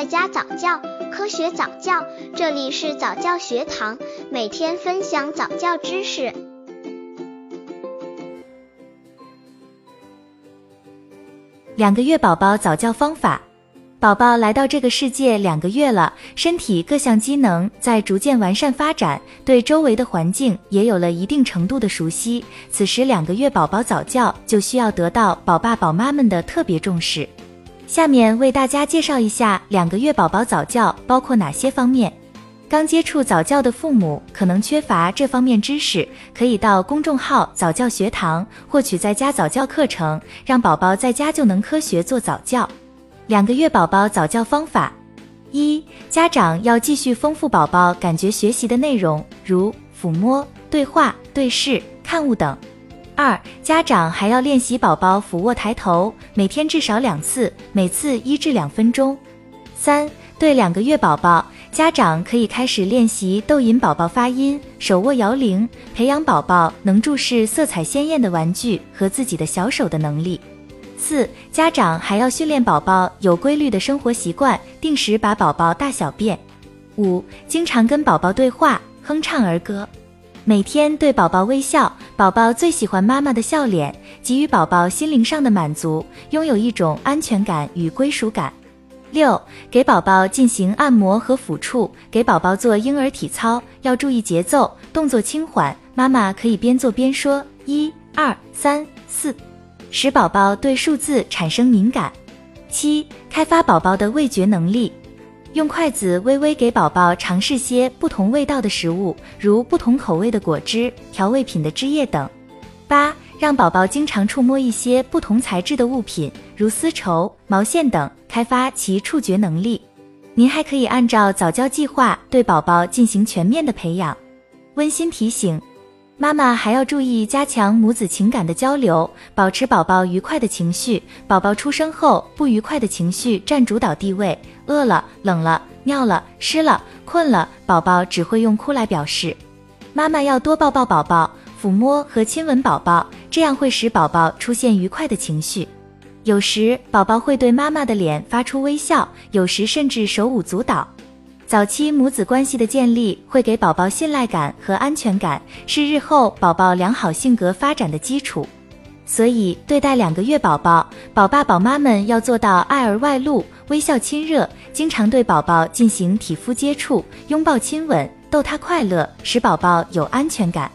在家早教，科学早教，这里是早教学堂，每天分享早教知识。两个月宝宝早教方法。宝宝来到这个世界两个月了，身体各项机能在逐渐完善发展，对周围的环境也有了一定程度的熟悉。此时两个月宝宝早教就需要得到宝爸宝妈们的特别重视。下面为大家介绍一下两个月宝宝早教包括哪些方面。刚接触早教的父母可能缺乏这方面知识，可以到公众号早教学堂获取在家早教课程，让宝宝在家就能科学做早教。两个月宝宝早教方法：一、家长要继续丰富宝宝感觉学习的内容，如抚摸、对话、对视、看物等。二、家长还要练习宝宝俯卧抬头，每天至少两次，每次一至两分钟。三、对两个月宝宝，家长可以开始练习逗引宝宝发音，手握摇铃，培养宝宝能注视色彩鲜艳的玩具和自己的小手的能力。四、家长还要训练宝宝有规律的生活习惯，定时把宝宝大小便。五、经常跟宝宝对话，哼唱儿歌，每天对宝宝微笑，宝宝最喜欢妈妈的笑脸，给予宝宝心灵上的满足，拥有一种安全感与归属感。六、给宝宝进行按摩和抚触，给宝宝做婴儿体操，要注意节奏，动作轻缓，妈妈可以边做边说一二三四。使宝宝对数字产生敏感。七、开发宝宝的味觉能力，用筷子微微给宝宝尝试些不同味道的食物，如不同口味的果汁、调味品的汁液等。八、让宝宝经常触摸一些不同材质的物品，如丝绸、毛线等，开发其触觉能力。您还可以按照早教计划对宝宝进行全面的培养。温馨提醒。妈妈还要注意加强母子情感的交流，保持宝宝愉快的情绪。宝宝出生后，不愉快的情绪占主导地位，饿了、冷了、尿了、湿了、困了，宝宝只会用哭来表示。妈妈要多抱抱宝宝，抚摸和亲吻宝宝，这样会使宝宝出现愉快的情绪。有时宝宝会对妈妈的脸发出微笑，有时甚至手舞足蹈。早期母子关系的建立会给宝宝信赖感和安全感，是日后宝宝良好性格发展的基础。所以，对待两个月宝宝，宝爸宝妈们要做到爱而外露，微笑亲热，经常对宝宝进行体肤接触、拥抱亲吻，逗他快乐，使宝宝有安全感。